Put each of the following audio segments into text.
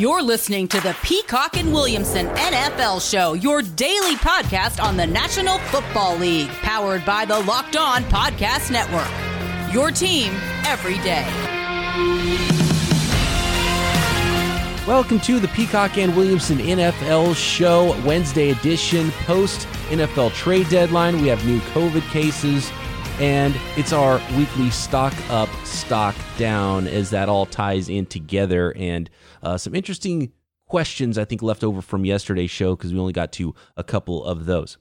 You're listening to the Peacock and Williamson NFL Show, your daily podcast on the National Football League, powered by the Locked On Podcast Network. Your team every day. Welcome to the Peacock and Williamson NFL Show, Wednesday edition, post NFL trade deadline. We have new COVID cases, and it's our weekly stock up, stock down as that all ties in together. And uh, some interesting questions, I think, left over from yesterday's show because we only got to a couple of those.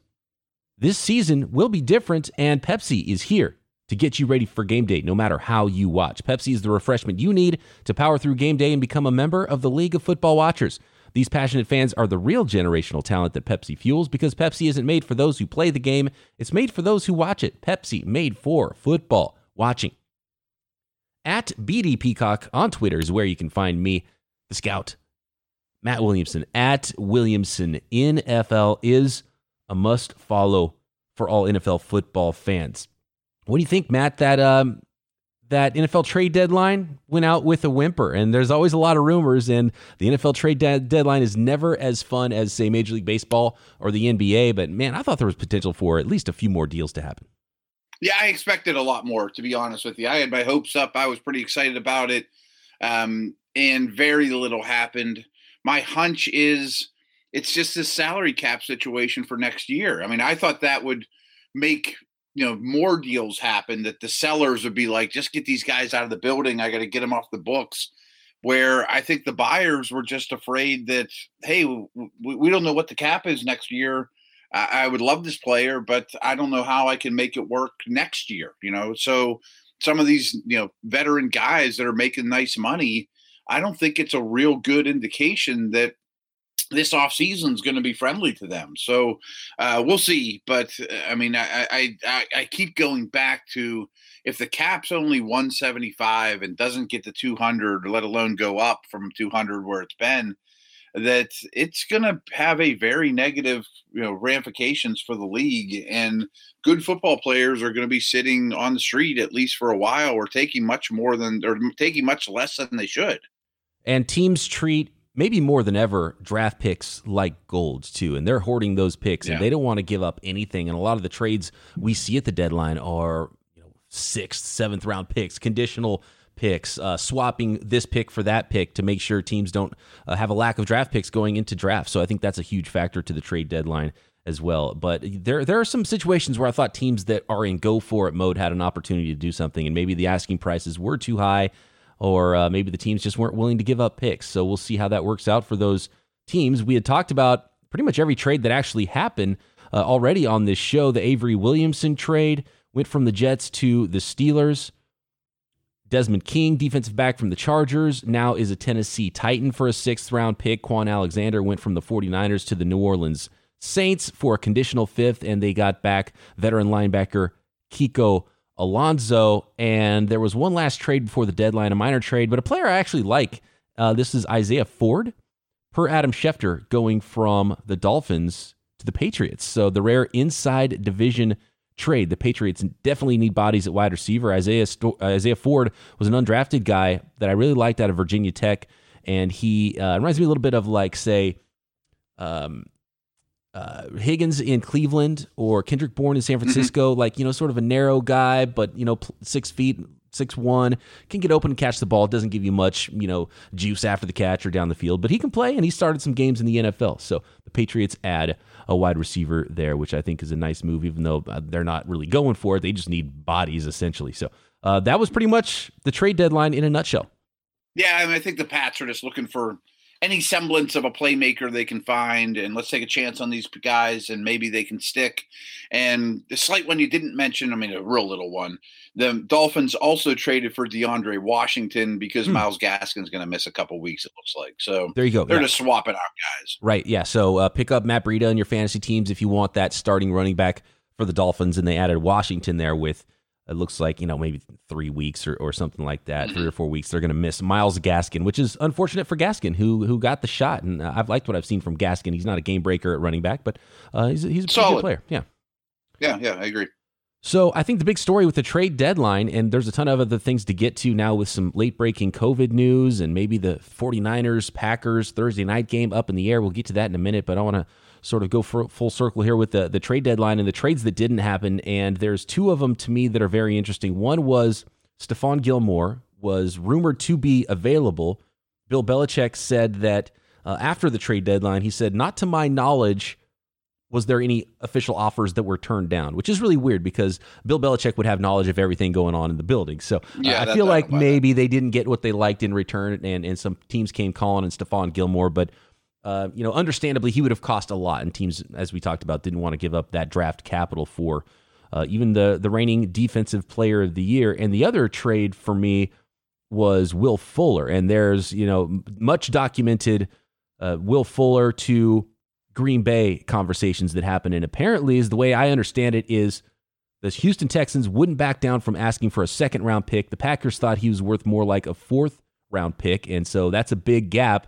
This season will be different, and Pepsi is here to get you ready for game day no matter how you watch. Pepsi is the refreshment you need to power through game day and become a member of the League of Football Watchers. These passionate fans are the real generational talent that Pepsi fuels because Pepsi isn't made for those who play the game, it's made for those who watch it. Pepsi, made for football watching. At BD Peacock on Twitter is where you can find me, the scout. Matt Williamson at Williamson NFL is a must follow for all NFL football fans. What do you think, Matt? That um, that NFL trade deadline went out with a whimper, and there's always a lot of rumors. And the NFL trade de- deadline is never as fun as say Major League Baseball or the NBA. But man, I thought there was potential for at least a few more deals to happen. Yeah, I expected a lot more. To be honest with you, I had my hopes up. I was pretty excited about it, um, and very little happened. My hunch is it's just this salary cap situation for next year. I mean, I thought that would make you know more deals happen that the sellers would be like just get these guys out of the building i got to get them off the books where i think the buyers were just afraid that hey we, we don't know what the cap is next year I, I would love this player but i don't know how i can make it work next year you know so some of these you know veteran guys that are making nice money i don't think it's a real good indication that this offseason is going to be friendly to them. So uh, we'll see. But uh, I mean, I, I, I, I keep going back to if the cap's only 175 and doesn't get to 200, let alone go up from 200 where it's been, that it's going to have a very negative, you know, ramifications for the league. And good football players are going to be sitting on the street at least for a while, or taking much more than, or taking much less than they should. And teams treat maybe more than ever, draft picks like gold too, and they're hoarding those picks, yeah. and they don't want to give up anything. And a lot of the trades we see at the deadline are you know sixth, seventh round picks, conditional picks, uh, swapping this pick for that pick to make sure teams don't uh, have a lack of draft picks going into draft. So I think that's a huge factor to the trade deadline as well. But there there are some situations where I thought teams that are in go for it mode had an opportunity to do something, and maybe the asking prices were too high or uh, maybe the teams just weren't willing to give up picks. So we'll see how that works out for those teams. We had talked about pretty much every trade that actually happened uh, already on this show. The Avery Williamson trade went from the Jets to the Steelers. Desmond King, defensive back from the Chargers, now is a Tennessee Titan for a sixth round pick. Kwon Alexander went from the 49ers to the New Orleans Saints for a conditional fifth, and they got back veteran linebacker Kiko Alonso. And there was one last trade before the deadline, a minor trade, but a player I actually like. Uh, this is Isaiah Ford, per Adam Schefter, going from the Dolphins to the Patriots. So the rare inside division trade. The Patriots definitely need bodies at wide receiver. Isaiah Sto- Isaiah Ford was an undrafted guy that I really liked out of Virginia Tech, and he uh, reminds me a little bit of like say um, uh, Higgins in Cleveland or Kendrick Bourne in San mm-hmm. Francisco, mm-hmm. like, you know, sort of a narrow guy, but, you know, six feet, six one, can get open and catch the ball. It doesn't give you much, you know, juice after the catch or down the field, but he can play and he started some games in the NFL. So the Patriots add a wide receiver there, which I think is a nice move, even though uh, they're not really going for it. They just need bodies essentially. So uh, that was pretty much the trade deadline in a nutshell. Yeah, and I think the Pats are just looking for any semblance of a playmaker they can find, and let's take a chance on these guys, and maybe they can stick. And the slight one you didn't mention, I mean, a real little one. The Dolphins also traded for DeAndre Washington because hmm. Myles Gaskin's going to miss a couple weeks. It looks like so. There you go. They're yeah. just swapping out guys. Right. Yeah. So uh, pick up Matt Breida in your fantasy teams if you want that starting running back for the Dolphins, and they added Washington there with it looks like you know maybe three weeks or, or something like that, three or four weeks. They're going to miss Myles Gaskin, which is unfortunate for Gaskin, who who got the shot. And uh, I've liked what I've seen from Gaskin. He's not a game breaker at running back, but uh, he's he's a pretty good player. Yeah, yeah, yeah. I agree. So I think the big story with the trade deadline, and there's a ton of other things to get to now with some late breaking COVID news and maybe the 49ers Packers Thursday night game up in the air. We'll get to that in a minute, but I want to sort of go full circle here with the, the trade deadline and the trades that didn't happen. And there's two of them to me that are very interesting. One was Stephon Gilmore was rumored to be available. Bill Belichick said that uh, after the trade deadline, he said, not to my knowledge, was there any official offers that were turned down, which is really weird because Bill Belichick would have knowledge of everything going on in the building. So uh, I feel like maybe they didn't get what they liked in return, and, and some teams came calling and Stephon Gilmore, but uh, you know, understandably, he would have cost a lot, and teams, as we talked about, didn't want to give up that draft capital for uh, even the the reigning defensive player of the year. And the other trade for me was Will Fuller, and there's you know much documented uh, Will Fuller to Green Bay conversations that happen. And apparently, is the way I understand it, is the Houston Texans wouldn't back down from asking for a second round pick. The Packers thought he was worth more like a fourth round pick. And so that's a big gap.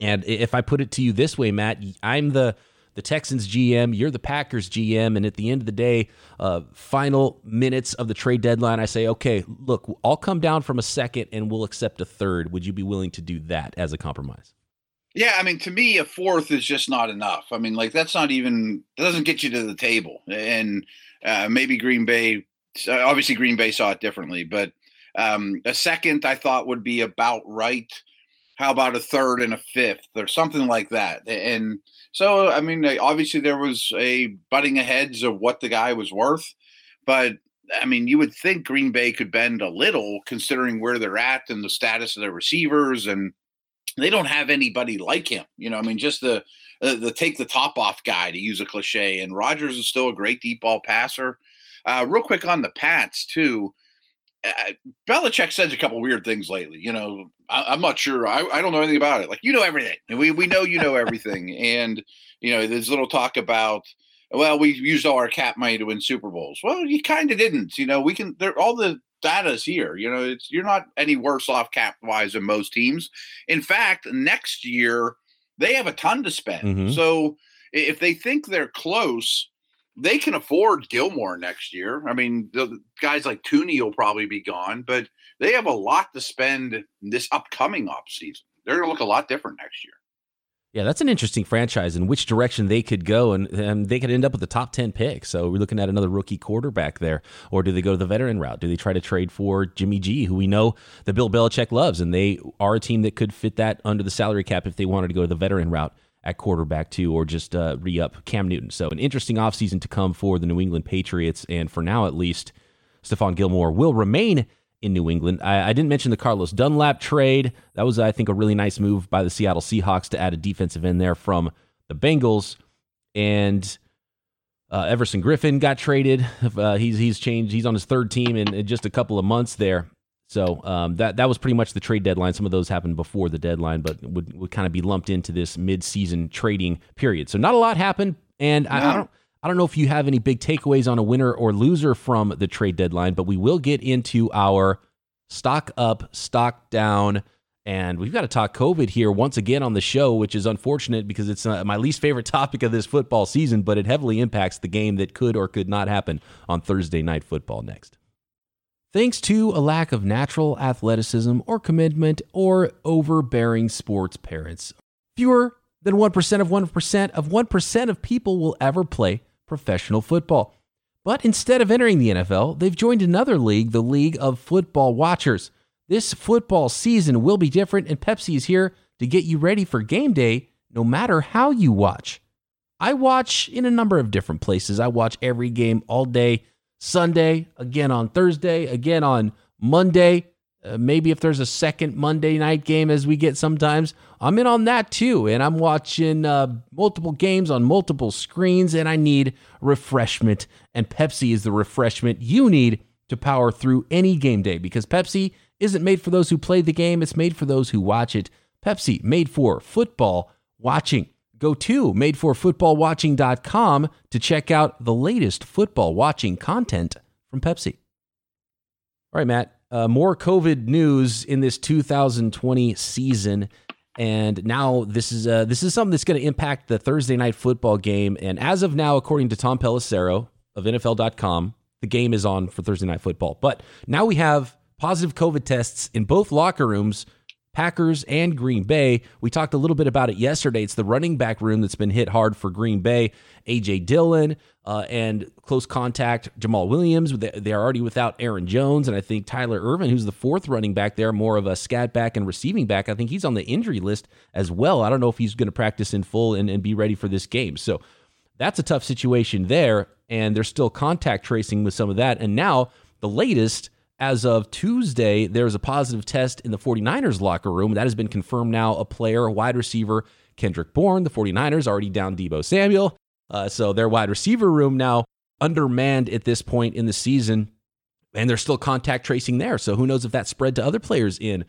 And if I put it to you this way, Matt, I'm the the Texans GM, you're the Packers GM, and at the end of the day, uh, final minutes of the trade deadline, I say, okay, look, I'll come down from a second and we'll accept a third. Would you be willing to do that as a compromise? Yeah, I mean, to me, a fourth is just not enough. I mean, like that's not even that doesn't get you to the table. And uh, maybe Green Bay, obviously Green Bay saw it differently, but um, a second I thought would be about right. How about a third and a fifth or something like that? And so, I mean, obviously there was a butting of heads of what the guy was worth, but I mean, you would think Green Bay could bend a little considering where they're at and the status of their receivers and they don't have anybody like him. You know, I mean, just the uh, the take the top off guy to use a cliche. And Rodgers is still a great deep ball passer. Uh, real quick on the Pats too. Uh, Belichick says a couple weird things lately. You know, I, am not sure. I, I don't know anything about it. Like you know everything, and we we know you know everything. and you know, there's little talk about well, we used all our cap money to win Super Bowls. Well, you kind of didn't. You know, we can. There all the data's here. You know, it's you're not any worse off cap wise than most teams. In fact, next year they have a ton to spend. Mm-hmm. So if they think they're close, they can afford Gilmore next year. I mean, the guys like Thuney will probably be gone, but they have a lot to spend this upcoming off season. They're going to look a lot different next year. Yeah, that's an interesting franchise and which direction they could go, and, and they could end up with the top 10 pick. So we're looking at another rookie quarterback there. Or do they go the veteran route? Do they try to trade for Jimmy G, who we know that Bill Belichick loves, and they are a team that could fit that under the salary cap if they wanted to go the veteran route at quarterback too, or just uh, re up Cam Newton. So an interesting offseason to come for the New England Patriots, and for now at least, Stephon Gilmore will remain in New England. I, I, didn't mention the Carlos Dunlap trade. That was, I think, a really nice move by the Seattle Seahawks to add a defensive end there from the Bengals. And uh, Everson Griffen got traded. Uh, he's he's changed. He's on his third team in, in just a couple of months there. So um, that that was pretty much the trade deadline. Some of those happened before the deadline, but would would kind of be lumped into this mid-season trading period. So not a lot happened, and no. I, I don't I don't know if you have any big takeaways on a winner or loser from the trade deadline, but we will get into our stock up, stock down. And we've got to talk COVID here once again on the show, which is unfortunate because it's uh, my least favorite topic of this football season, but it heavily impacts the game that could or could not happen on Thursday night football next. Thanks to a lack of natural athleticism or commitment or overbearing sports parents, fewer than 1% of 1% of 1% of people will ever play professional football. But instead of entering the NFL, they've joined another league, the League of Football Watchers. This football season will be different, and Pepsi is here to get you ready for game day no matter how you watch. I watch in a number of different places. I watch every game all day Sunday, again on Thursday, again on Monday. Uh, maybe if there's a second Monday night game, as we get sometimes, I'm in on that too. And I'm watching uh, multiple games on multiple screens, and I need refreshment. And Pepsi is the refreshment you need to power through any game day because Pepsi isn't made for those who play the game, it's made for those who watch it. Pepsi, made for football watching. Go to madeforfootballwatching.com to check out the latest football watching content from Pepsi. All right, Matt, uh, more COVID news in this 2020 season, and now this is uh, this is something that's going to impact the Thursday night football game. And as of now, according to Tom Pelissero of NFL.com, the game is on for Thursday night football. But now we have positive COVID tests in both locker rooms. Packers and Green Bay. We talked a little bit about it yesterday. It's the running back room that's been hit hard for Green Bay. AJ Dillon uh, and close contact Jamaal Williams. They're already without Aaron Jones, and I think Tyler Ervin, who's the fourth running back there, more of a scat back and receiving back. I think he's on the injury list as well. I don't know if he's going to practice in full and, and be ready for this game. So that's a tough situation there, and there's still contact tracing with some of that. And now the latest as of Tuesday, there's a positive test in the 49ers locker room. That has been confirmed now. A player, a wide receiver, Kendrick Bourne. The 49ers already down Deebo Samuel. Uh, so their wide receiver room now undermanned at this point in the season. And there's still contact tracing there. So who knows if that spread to other players in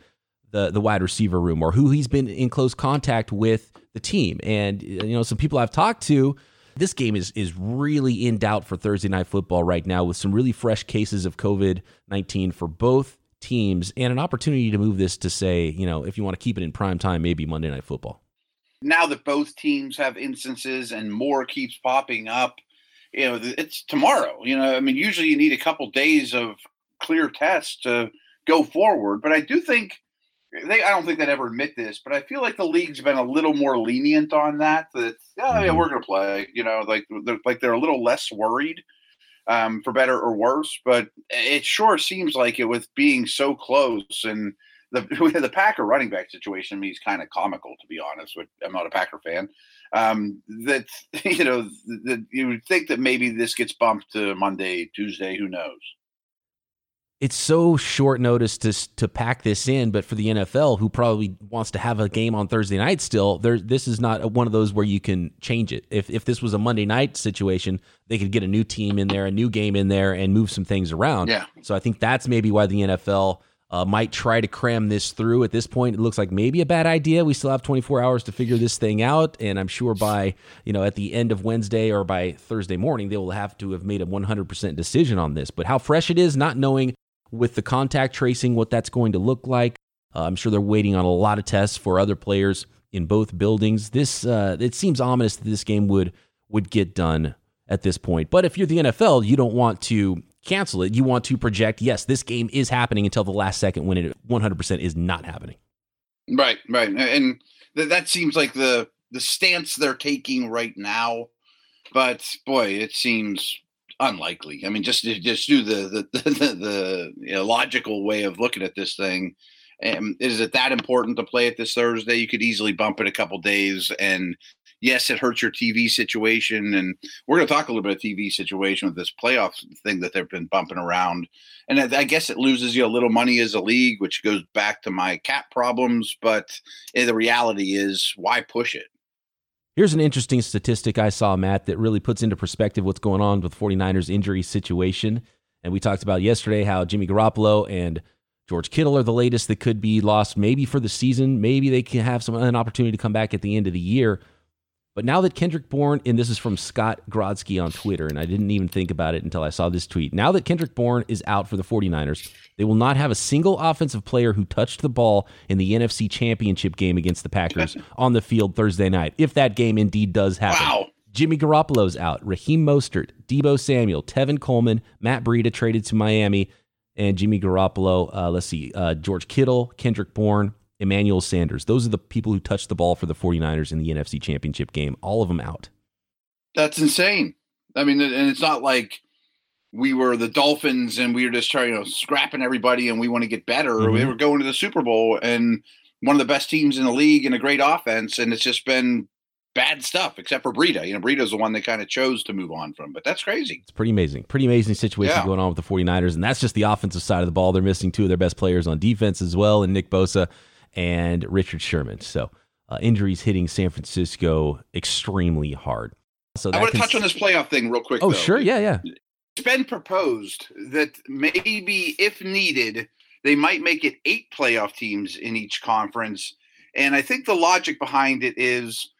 the, the wide receiver room or who he's been in close contact with the team. And, you know, some people I've talked to this game is is really in doubt for Thursday night football right now with some really fresh cases of COVID 19 for both teams and an opportunity to move this to say, you know, if you want to keep it in prime time, maybe Monday night football. Now that both teams have instances and more keeps popping up, you know, it's tomorrow. You know, I mean, usually you need a couple days of clear tests to go forward, but I do think they I don't think they'd ever admit this, but I feel like the league's been a little more lenient on that. That oh, yeah, mm-hmm. we're gonna play. You know, like they're, like they're a little less worried, um, for better or worse. But it sure seems like it with being so close and the the Packer running back situation. I mean, he's kind of comical to be honest. But I'm not a Packer fan. Um, that you know that you would think that maybe this gets bumped to Monday, Tuesday. Who knows? It's so short notice to to pack this in, but for the NFL, who probably wants to have a game on Thursday night still, there this is not one of those where you can change it. If if this was a Monday night situation, they could get a new team in there, a new game in there, and move some things around. Yeah. So I think that's maybe why the NFL uh, might try to cram this through. At this point, it looks like maybe a bad idea. We still have 24 hours to figure this thing out, and I'm sure by you know at the end of Wednesday or by Thursday morning, they will have to have made a 100% decision on this. But how fresh it is, not knowing with the contact tracing, what that's going to look like. Uh, I'm sure they're waiting on a lot of tests for other players in both buildings. This uh, it seems ominous that this game would would get done at this point. But if you're the NFL, you don't want to cancel it. You want to project, yes, this game is happening until the last second when it 100% is not happening. Right, right, and th- that seems like the the stance they're taking right now. But boy, it seems unlikely. I mean, just just do the the the, the you know, logical way of looking at this thing. Um, is it that important to play it this Thursday? You could easily bump it a couple days, and yes, it hurts your TV situation. And we're going to talk a little bit of TV situation with this playoff thing that they've been bumping around. And I, I guess it loses you a little money as a league, which goes back to my cap problems. But eh, the reality is, why push it? Here's an interesting statistic I saw, Matt, that really puts into perspective what's going on with 49ers injury situation. And we talked about yesterday how Jimmy Garoppolo and George Kittle are the latest that could be lost maybe for the season. Maybe they can have some an opportunity to come back at the end of the year. But now that Kendrick Bourne, and this is from Scott Grodsky on Twitter, and I didn't even think about it until I saw this tweet. Now that Kendrick Bourne is out for the 49ers, they will not have a single offensive player who touched the ball in the NFC Championship game against the Packers on the field Thursday night, if that game indeed does happen. Wow. Jimmy Garoppolo's out. Raheem Mostert, Deebo Samuel, Tevin Coleman, Matt Breida traded to Miami, and Jimmy Garoppolo. Uh, let's see, uh, George Kittle, Kendrick Bourne, Emmanuel Sanders. Those are the people who touched the ball for the 49ers in the NFC Championship game. All of them out. That's insane. I mean, and it's not like we were the Dolphins and we were just trying, you know, scrapping everybody and we want to get better. Mm-hmm. We were going to the Super Bowl and one of the best teams in the league and a great offense. And it's just been bad stuff, except for Breida. You know, Breida's the one they kind of chose to move on from, but that's crazy. It's pretty amazing. Pretty amazing situation yeah. going on with the 49ers. And that's just the offensive side of the ball. They're missing two of their best players on defense as well, and Nick Bosa and Richard Sherman. So uh, injuries hitting San Francisco extremely hard. So I want to touch on this playoff thing real quick. Oh, though. sure, yeah, yeah. It's been proposed that maybe, if needed, they might make it eight playoff teams in each conference. And I think the logic behind it is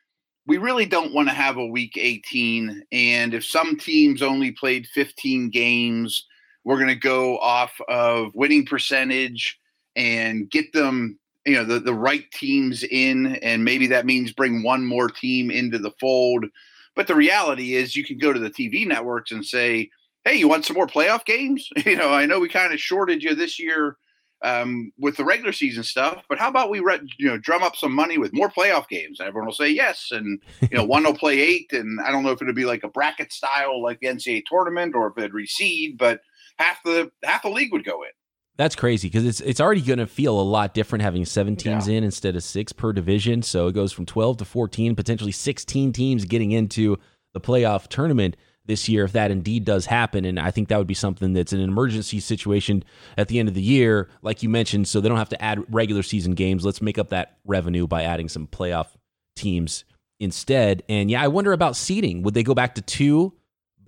we really don't want to have a week 18. And if some teams only played 15 games, we're going to go off of winning percentage and get them you know the, the right teams in and maybe that means bring one more team into the fold but the reality is you can go to the tv networks and say hey, you want some more playoff games? You know, I know we kind of shorted you this year um, with the regular season stuff, but how about we re- you know drum up some money with more playoff games? And everyone will say yes, and you know one will play eight, and I don't know if it'll be like a bracket style like the NCAA tournament or if it'd reseed, but half the half the league would go in. That's crazy because it's it's already going to feel a lot different having seven teams yeah. in instead of six per division. So it goes from twelve to fourteen, potentially sixteen teams getting into the playoff tournament this year if that indeed does happen. And I think that would be something that's an emergency situation at the end of the year, like you mentioned, so they don't have to add regular season games. Let's make up that revenue by adding some playoff teams instead. And yeah, I wonder about seeding. Would they go back to two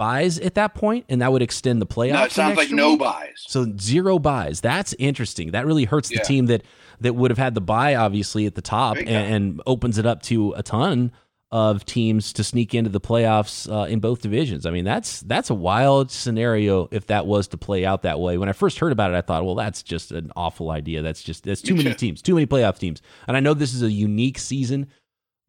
byes at that point, and that would extend the playoffs? No, it sounds like no byes. So zero byes. That's interesting. That really hurts the team that that would have had the bye obviously at the top and, and opens it up to a ton of teams to sneak into the playoffs uh, in both divisions. I mean, that's that's a wild scenario if that was to play out that way. When I first heard about it, I thought, well, that's just an awful idea. That's just that's too many teams, too many playoff teams. And I know this is a unique season,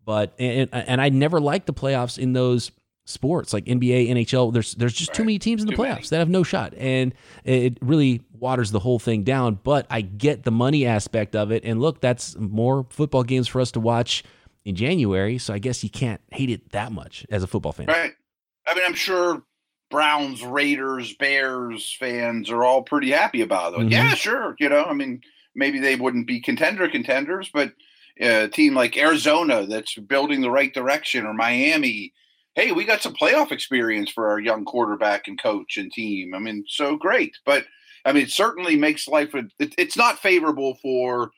but and and I never liked the playoffs in those sports like NBA, NHL. There's there's just right. too many teams in the too playoffs many. that have no shot, and it really waters the whole thing down. But I get the money aspect of it, and look, that's more football games for us to watch in January. So I guess you can't hate it that much as a football fan. Right. I mean, I'm sure Browns, Raiders, Bears fans are all pretty happy about it. Mm-hmm. Yeah, sure. You know, I mean, maybe they wouldn't be contender contenders, but a team like Arizona that's building the right direction or Miami, hey, we got some playoff experience for our young quarterback and coach and team. I mean, so great. But I mean, it certainly makes life, it's not favorable for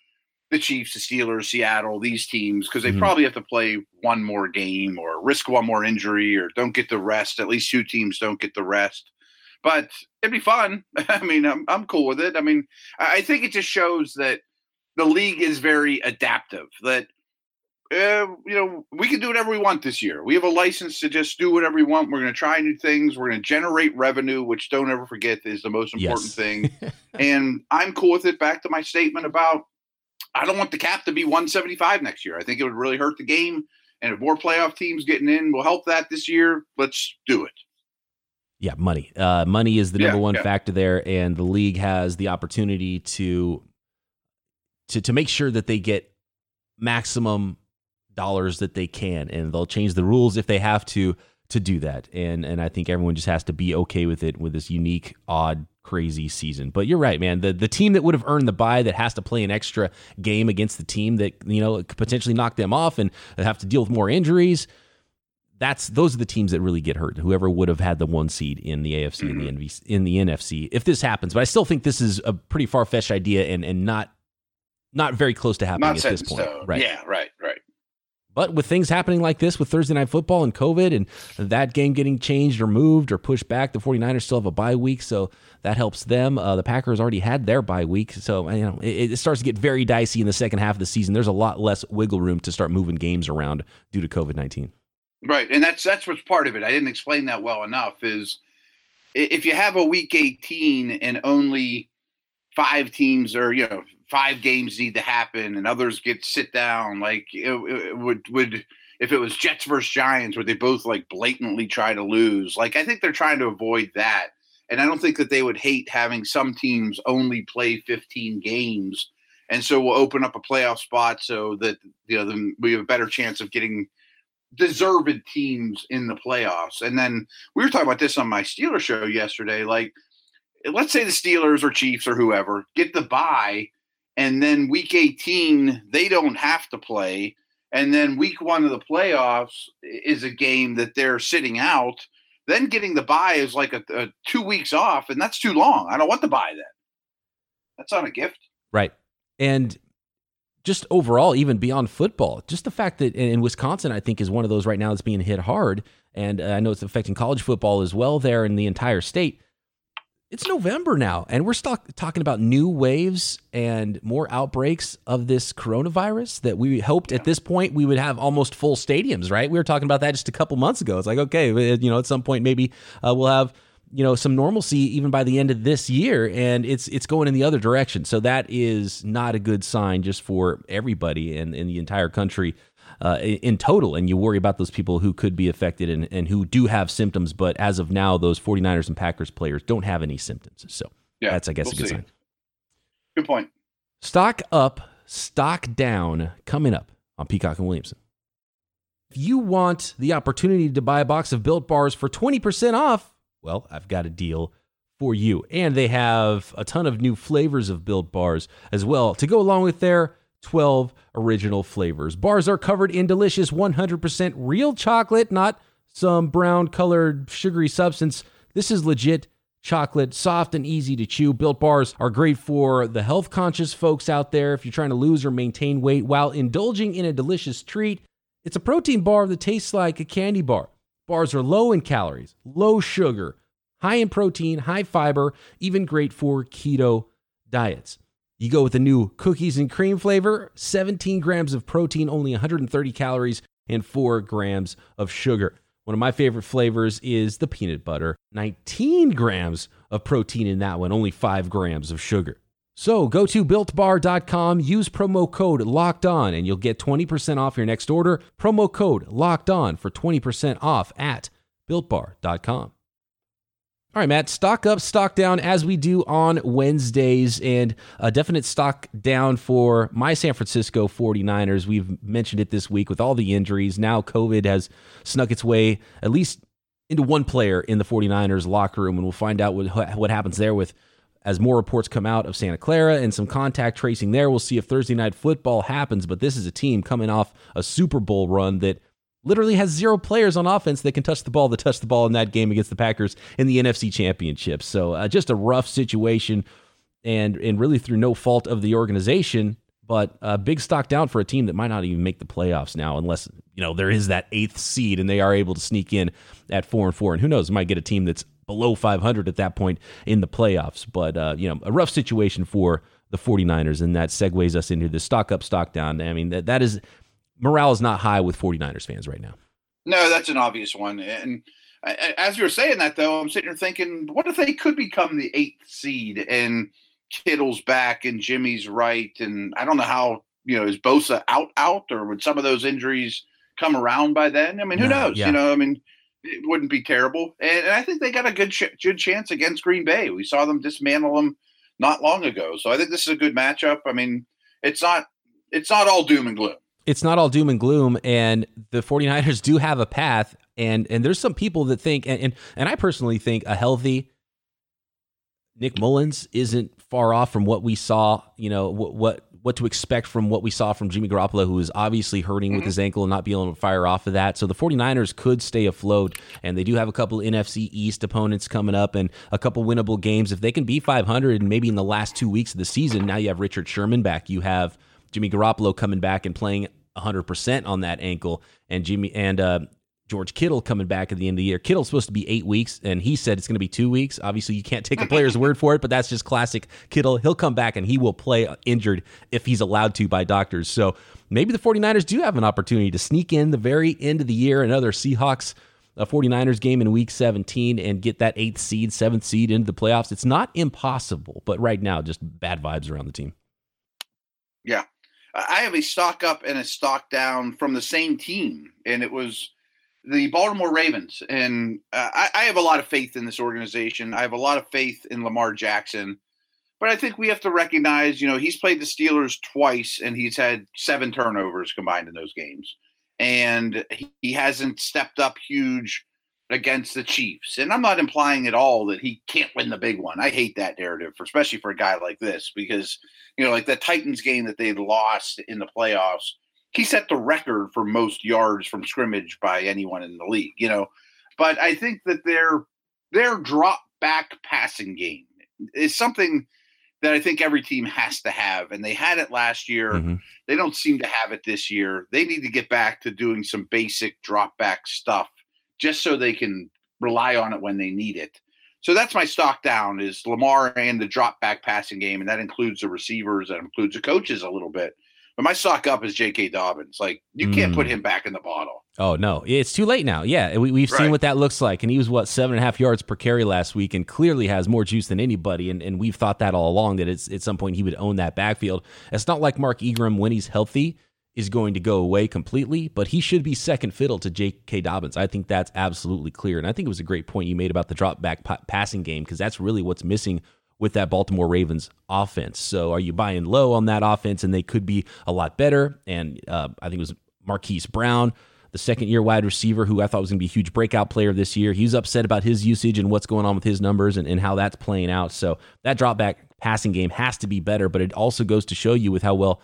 the Chiefs, the Steelers, Seattle, these teams, because they mm-hmm. probably have to play one more game or risk one more injury or don't get the rest. At least two teams don't get the rest. But it'd be fun. I mean, I'm, I'm cool with it. I mean, I think it just shows that the league is very adaptive, that, uh, you know, we can do whatever we want this year. We have a license to just do whatever we want. We're going to try new things. We're going to generate revenue, which don't ever forget is the most important yes. thing. and I'm cool with it. Back to my statement about I don't want the cap to be 175 next year. I think it would really hurt the game. And if more playoff teams getting in will help that this year, let's do it. Yeah, money. Uh, money is the number yeah, one yeah. factor there, and the league has the opportunity to to to make sure that they get maximum dollars that they can, and they'll change the rules if they have to to do that. And and I think everyone just has to be okay with it with this unique, odd crazy season. But you're right, man. The the team that would have earned the bye that has to play an extra game against the team that you know could potentially knock them off and have to deal with more injuries. That's those are the teams that really get hurt. Whoever would have had the one seed in the AFC and the mm-hmm. NVC, in the NFC, if this happens. But I still think this is a pretty far fetched idea and and not not very close to happening not at this point. Stone. Right? Yeah, right, right. But with things happening like this with Thursday Night Football and COVID and that game getting changed or moved or pushed back, the 49ers still have a bye week, so that helps them. Uh, the Packers already had their bye week, so you know it, it, starts to get very dicey in the second half of the season. There's a lot less wiggle room to start moving games around due to COVID 19. Right, and that's that's what's part of it. I didn't explain that well enough. Is if you have a week 18 and only five teams or you know five games need to happen and others get sit down like it, it would would if it was Jets versus Giants where they both like blatantly try to lose? Like I think they're trying to avoid that and I don't think that they would hate having some teams only play 15 games and so we'll open up a playoff spot so that you know we have a better chance of getting deserved teams in the playoffs and then we were talking about this on my Steeler show yesterday like let's say the Steelers or Chiefs or whoever get the bye and then week 18 they don't have to play. And then week one of the playoffs is a game that they're sitting out. Then getting the bye is like a, a two weeks off and that's too long. I don't want the bye then. That's not a gift. Right. And just overall even beyond football just the fact that in wisconsin i think is one of those right now that's being hit hard. And uh, i know it's affecting college football as well there in the entire state it's November now, and we're still talking about new waves and more outbreaks of this coronavirus that we hoped at this point we would have almost full stadiums, right? We were talking about that just a couple months ago. It's like, okay, you know, at some point maybe uh, we'll have you know some normalcy even by the end of this year and it's it's going in the other direction so that is not a good sign just for everybody and in the entire country uh, in total and you worry about those people who could be affected and, and who do have symptoms but as of now those 49ers and packers players don't have any symptoms so yeah, that's i guess we'll a good see. sign good point stock up stock down coming up on peacock and williamson if you want the opportunity to buy a box of built bars for 20% off well, I've got a deal for you. And they have a ton of new flavors of Built Bars as well to go along with their 12 original flavors. Bars are covered in delicious 100% real chocolate, not some brown colored sugary substance. This is legit chocolate, soft and easy to chew. Built bars are great for the health conscious folks out there if you're trying to lose or maintain weight while indulging in a delicious treat. It's a protein bar that tastes like a candy bar. Bars are low in calories, low sugar, high in protein, high fiber, even great for keto diets. You go with the new cookies and cream flavor, 17 grams of protein, only 130 calories, and 4 grams of sugar. One of my favorite flavors is the peanut butter, 19 grams of protein in that one, only 5 grams of sugar. So go to builtbar.com, use promo code locked on, and you'll get 20% off your next order. Promo code locked on for 20% off at builtbar.com. All right, Matt, stock up, stock down as we do on Wednesdays, and a definite stock down for my San Francisco 49ers. We've mentioned it this week with all the injuries. Now, COVID has snuck its way at least into one player in the 49ers locker room, and we'll find out what, what happens there with as more reports come out of Santa Clara and some contact tracing there, we'll see if Thursday night football happens. But this is a team coming off a Super Bowl run that literally has zero players on offense that can touch the ball that touched the ball in that game against the Packers in the NFC Championship. So uh, just a rough situation, and and really through no fault of the organization, but a big stock down for a team that might not even make the playoffs now, unless you know there is that eighth seed and they are able to sneak in at four and four. And who knows, might get a team that's below 500 at that point in the playoffs. But, uh, you know, a rough situation for the 49ers, and that segues us into the stock up, stock down. I mean, that, that is morale is not high with 49ers fans right now. No, that's an obvious one. And as you're saying that, though, I'm sitting here thinking, what if they could become the eighth seed and Kittle's back and Jimmy's right? And I don't know how, you know, is Bosa out, out, or would some of those injuries come around by then? I mean, who no, knows? Yeah. You know, I mean, it wouldn't be terrible. And, and I think they got a good ch- good chance against Green Bay. We saw them dismantle them not long ago. So I think this is a good matchup. I mean, it's not it's not all doom and gloom. It's not all doom and gloom and the 49ers do have a path and and there's some people that think and and, and I personally think a healthy Nick Mullens isn't far off from what we saw, you know, what what what to expect from what we saw from Jimmy Garoppolo, who is obviously hurting mm-hmm. with his ankle and not being able to fire off of that. So the 49ers could stay afloat, and they do have a couple NFC East opponents coming up and a couple winnable games. If they can be 500 and maybe in the last two weeks of the season, now you have Richard Sherman back. You have Jimmy Garoppolo coming back and playing 100% on that ankle, and Jimmy and uh, George Kittle coming back at the end of the year. Kittle's supposed to be eight weeks, and he said it's going to be two weeks. Obviously, you can't take a player's word for it, but that's just classic Kittle. He'll come back and he will play injured if he's allowed to by doctors. So maybe the 49ers do have an opportunity to sneak in the very end of the year, another Seahawks a 49ers game in week 17 and get that eighth seed, seventh seed into the playoffs. It's not impossible, but right now, just bad vibes around the team. Yeah. I have a stock up and a stock down from the same team, and it was the Baltimore Ravens, and uh, I, I, have a lot of faith in this organization. I have a lot of faith in Lamar Jackson, but I think we have to recognize, you know, he's played the Steelers twice, and he's had seven turnovers combined in those games, and he, he hasn't stepped up huge against the Chiefs. And I'm not implying at all that he can't win the big one. I hate that narrative, for, especially for a guy like this, because you know, like the Titans game that they lost in the playoffs he set the record for most yards from scrimmage by anyone in the league, you know. But I think that their their drop back passing game is something that I think every team has to have, and they had it last year. Mm-hmm. They don't seem to have it this year. They need to get back to doing some basic drop back stuff just so they can rely on it when they need it. So that's my stock down is Lamar and the drop back passing game, and that includes the receivers, that includes the coaches a little bit But my stock up is J.K. Dobbins. Like you can't put mm. him back in the bottle. Oh no, it's too late now. Yeah, we, have right. seen what that looks like, and he was what seven and a half yards per carry last week, and clearly has more juice than anybody. And, and we've thought that all along that it's at some point he would own that backfield. It's not like Mark Ingram when he's healthy is going to go away completely, but he should be second fiddle to J.K. Dobbins. I think that's absolutely clear, and I think it was a great point you made about the drop back p- passing game because that's really what's missing with that Baltimore Ravens offense. So are you buying low on that offense, and they could be a lot better? And uh, I think it was Marquise Brown the second year wide receiver who I thought was going to be a huge breakout player this year. He's upset about his usage and what's going on with his numbers and, and how that's playing out. So that drop back passing game has to be better, but it also goes to show you with how well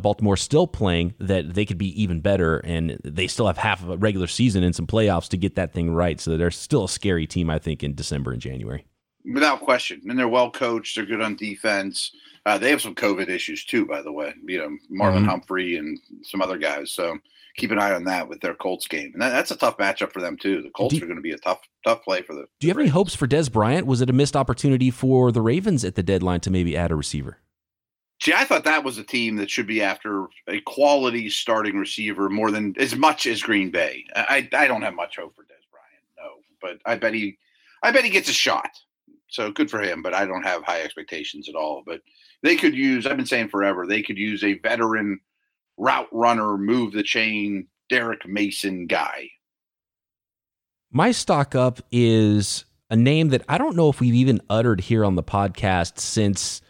Baltimore still playing that they could be even better, and they still have half of a regular season and some playoffs to get that thing right. So they're still a scary team, I think, in December and January. Without question, and they're well coached. They're good on defense. Uh, they have some COVID issues too, by the way. You know, Marlon mm-hmm. Humphrey and some other guys. So keep an eye on that with their Colts game. And that, that's a tough matchup for them too. The Colts are going to be a tough, tough play for the. Do you have any hopes for Dez Bryant? Was it a missed opportunity for the Ravens at the deadline to maybe add a receiver? See, I thought that was a team that should be after a quality starting receiver more than as much as Green Bay. I I don't have much hope for Dez Bryant, no, but I bet he, I bet he gets a shot. So good for him, but I don't have high expectations at all. But they could use. I've been saying forever they could use a veteran route runner, move the chain, Derrick Mason guy. My stock up is a name that I don't know if we've even uttered here on the podcast since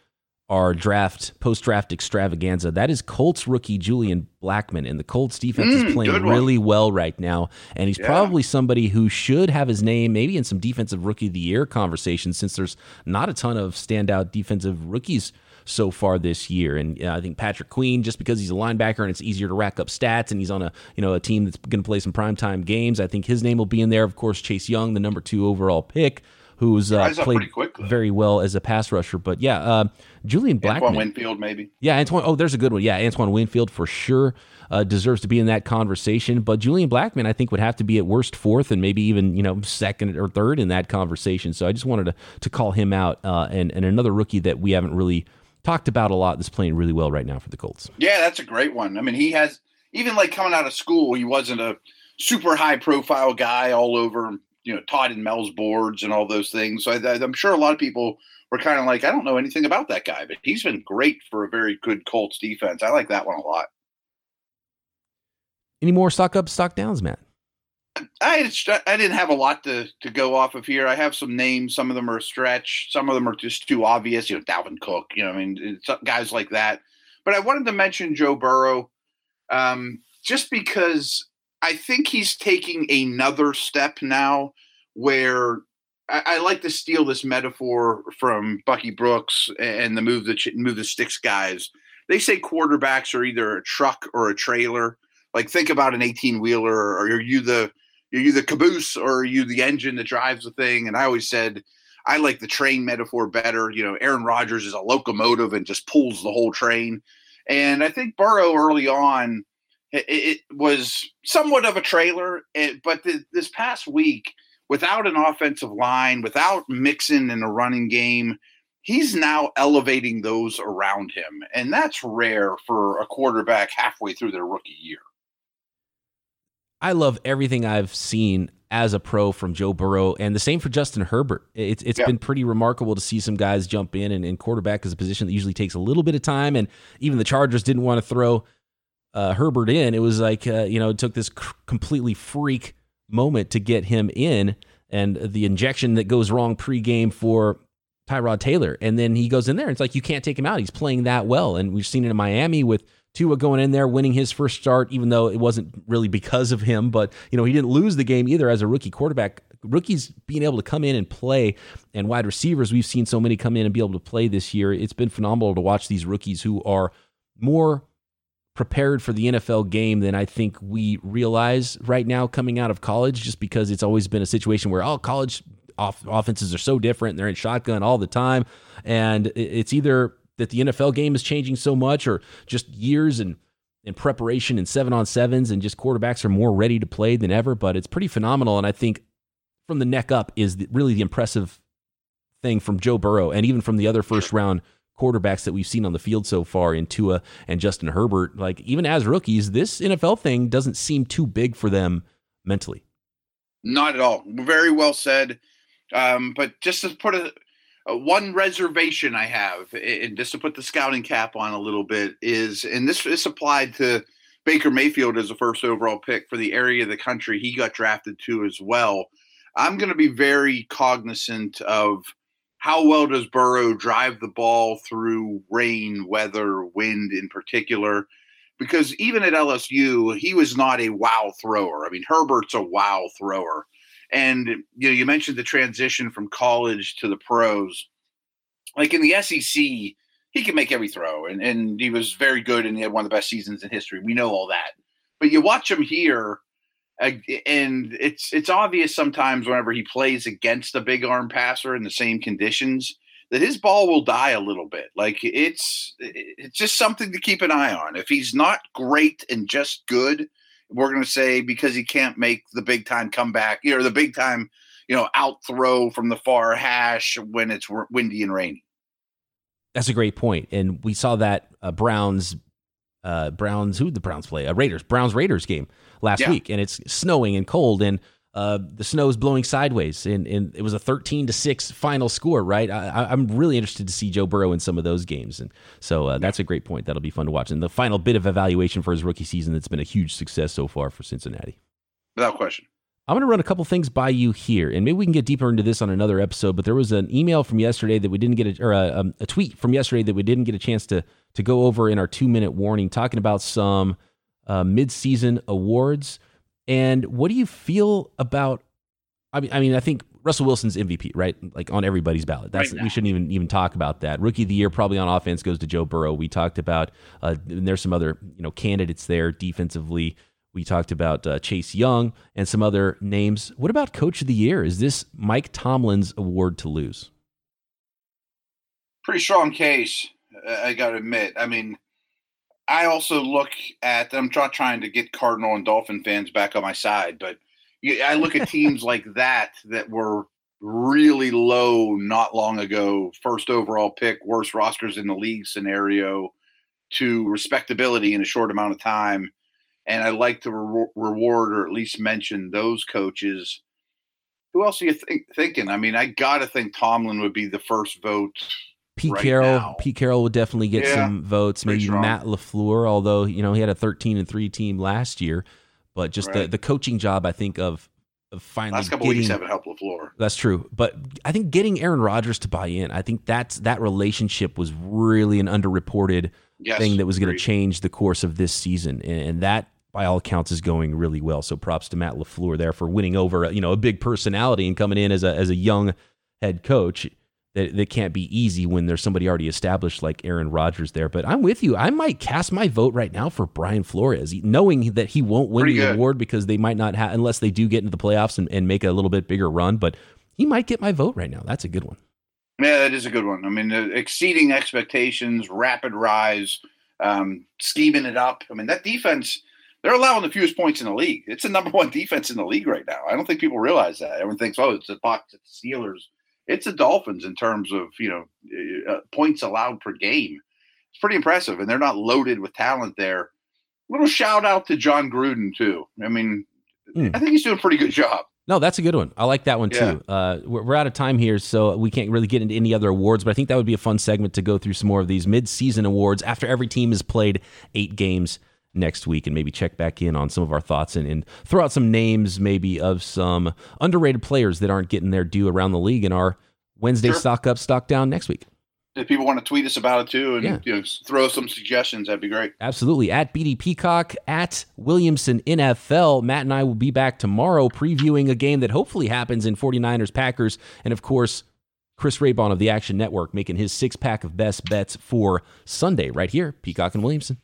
our draft post draft extravaganza. That is Colts rookie Julian Blackmon, and the Colts defense mm, is playing really well right now. And he's yeah. probably somebody who should have his name maybe in some defensive rookie of the year conversation, since there's not a ton of standout defensive rookies so far this year. And uh, I think Patrick Queen, just because he's a linebacker and it's easier to rack up stats, and he's on a you know a team that's going to play some primetime games, I think his name will be in there. Of course, Chase Young, the number two overall pick. Who's uh, played very well as a pass rusher, but yeah, uh, Julian Blackmon, Antoine Winfield, maybe. Yeah, Antoine. Oh, there's a good one. Yeah, Antoine Winfield for sure uh, deserves to be in that conversation. But Julian Blackmon, I think, would have to be at worst fourth and maybe even you know second or third in that conversation. So I just wanted to to call him out uh, and and another rookie that we haven't really talked about a lot that's playing really well right now for the Colts. Yeah, that's a great one. I mean, he has even like coming out of school, he wasn't a super high profile guy all over, you know, Todd and Mel's boards and all those things. So I, am sure a lot of people were kind of like, I don't know anything about that guy, but he's been great for a very good Colts defense. I like that one a lot. Any more stock up, stock downs, Matt? I I didn't have a lot to to go off of here. I have some names. Some of them are a stretch. Some of them are just too obvious. You know, Dalvin Cook. You know, I mean, guys like that. But I wanted to mention Joe Burrow, um, just because I think he's taking another step now, where I, I, like to steal this metaphor from Bucky Brooks and the move the move the sticks guys. They say quarterbacks are either a truck or a trailer. Like think about an 18 wheeler, or are you the are you the caboose or are you the engine that drives the thing? And I always said I like the train metaphor better. You know, Aaron Rodgers is a locomotive and just pulls the whole train. And I think Burrow early on it, it was somewhat of a trailer, eh, but the, this past week, without an offensive line, without Mixon in a running game, he's now elevating those around him, and that's rare for a quarterback halfway through their rookie year. I love everything I've seen as a pro from Joe Burrow, and the same for Justin Herbert. It's it's yeah. been pretty remarkable to see some guys jump in, and, and, quarterback is a position that usually takes a little bit of time, and even the Chargers didn't want to throw uh, Herbert in. It was like uh, you know it took this cr- completely freak moment to get him in, and the injection that goes wrong pregame for Tyrod Taylor, and then he goes in there. And it's like you can't take him out. He's playing that well, and we've seen it in Miami with Tua going in there, winning his first start, even though it wasn't really because of him. But, you know, he didn't lose the game either as a rookie quarterback. Rookies being able to come in and play, and wide receivers, we've seen so many come in and be able to play this year. It's been phenomenal to watch these rookies who are more prepared for the NFL game than I think we realize right now coming out of college, just because it's always been a situation where, oh, college off- offenses are so different. They're in shotgun all the time. And it's either that the NFL game is changing so much, or just years and in preparation and seven on sevens, and just quarterbacks are more ready to play than ever. But it's pretty phenomenal, and I think from the neck up is the, really the impressive thing from Joe Burrow, and even from the other first round quarterbacks that we've seen on the field so far in Tua and Justin Herbert, like even as rookies, this NFL thing doesn't seem too big for them mentally. Not at all. Very well said. Um, but just to put a, a, one reservation I have, and just to put the scouting cap on a little bit, is and this is applied to Baker Mayfield as a first overall pick for the area of the country he got drafted to as well. I'm going to be very cognizant of how well does Burrow drive the ball through rain, weather, wind in particular. Because even at LSU, he was not a wow thrower. I mean, Herbert's a wow thrower. And you know, you mentioned the transition from college to the pros. Like in the SEC, he can make every throw, and, and he was very good, and he had one of the best seasons in history. We know all that. But you watch him here, and it's it's obvious sometimes whenever he plays against a big arm passer in the same conditions that his ball will die a little bit. Like it's it's just something to keep an eye on. If he's not great and just good, we're going to say because he can't make the big time comeback, you know, the big time, you know, out throw from the far hash when it's windy and rainy. That's a great point, and we saw that uh, Browns, uh, Browns, who the Browns play, uh, Raiders, Browns Raiders game last yeah. week, and it's snowing and cold, and uh, the snow is blowing sideways, and, and it was a 13 to six final score. Right, I, am really interested to see Joe Burrow in some of those games, and so uh, that's a great point. That'll be fun to watch. And the final bit of evaluation for his rookie season that's been a huge success so far for Cincinnati, without question. I'm going to run a couple things by you here, and maybe we can get deeper into this on another episode. But there was an email from yesterday that we didn't get, a, or a, um, a tweet from yesterday that we didn't get a chance to to go over in our two minute warning, talking about some uh, mid season awards. And what do you feel about? I mean, I mean, I think Russell Wilson's MVP, right? Like on everybody's ballot. That's right we shouldn't even even talk about that. Rookie of the year probably on offense goes to Joe Burrow. We talked about, uh, and there's some other you know candidates there defensively. We talked about uh, Chase Young and some other names. What about Coach of the Year? Is this Mike Tomlin's award to lose? Pretty strong case, I got to admit. I mean, I also look at. I'm not trying to get Cardinal and Dolphin fans back on my side, but I look at teams like that that were really low not long ago, first overall pick, worst rosters in the league scenario, to respectability in a short amount of time. And I like to re- reward or at least mention those coaches. Who else are you think, thinking? I mean, I got to think Tomlin would be the first vote Pete right Carroll, now. Pete Carroll would definitely get yeah, some votes. Maybe. Matt LaFleur, although you know he had a 13 and three team last year, but just right. the, the coaching job, I think of, of finally last couple getting, weeks haven't helped LaFleur. That's true, but I think getting Aaron Rodgers to buy in, I think that's that relationship was really an underreported yes, thing that was going to change the course of this season, and, and that by all accounts is going really well. So props to Matt LaFleur there for winning over you know a big personality and coming in as a as a young head coach that, that can't be easy when there's somebody already established like Aaron Rodgers there. But I'm with you. I might cast my vote right now for Brian Flores, knowing that he won't win Pretty the good. award because they might not have, unless they do get into the playoffs and, and make a little bit bigger run. But he might get my vote right now. That's a good one. Yeah, that is a good one. I mean, uh, exceeding expectations, rapid rise, um, scheming it up. I mean, that defense, they're allowing the fewest points in the league. It's the number one defense in the league right now. I don't think people realize that. Everyone thinks, oh, it's the Bucs, it's the Steelers it's the Dolphins in terms of you know uh, points allowed per game. It's pretty impressive, and they're not loaded with talent there. Little shout out to Jon Gruden too. I mean, mm. I think he's doing a pretty good job. No, that's a good one. I like that one yeah. too. Uh, we're, we're, out of time here, so we can't really get into any other awards. But I think that would be a fun segment to go through some more of these mid-season awards after every team has played eight games next week and maybe check back in on some of our thoughts and, and throw out some names maybe of some underrated players that aren't getting their due around the league in our Wednesday sure. stock up, stock down next week. If people want to tweet us about it too and yeah. you know, throw some suggestions, that'd be great. Absolutely. At BD Peacock, at Williamson NFL. Matt and I will be back tomorrow previewing a game that hopefully happens in 49ers Packers. And of course, Chris Raybon of the Action Network making his six pack of best bets for Sunday right here, Peacock and Williamson.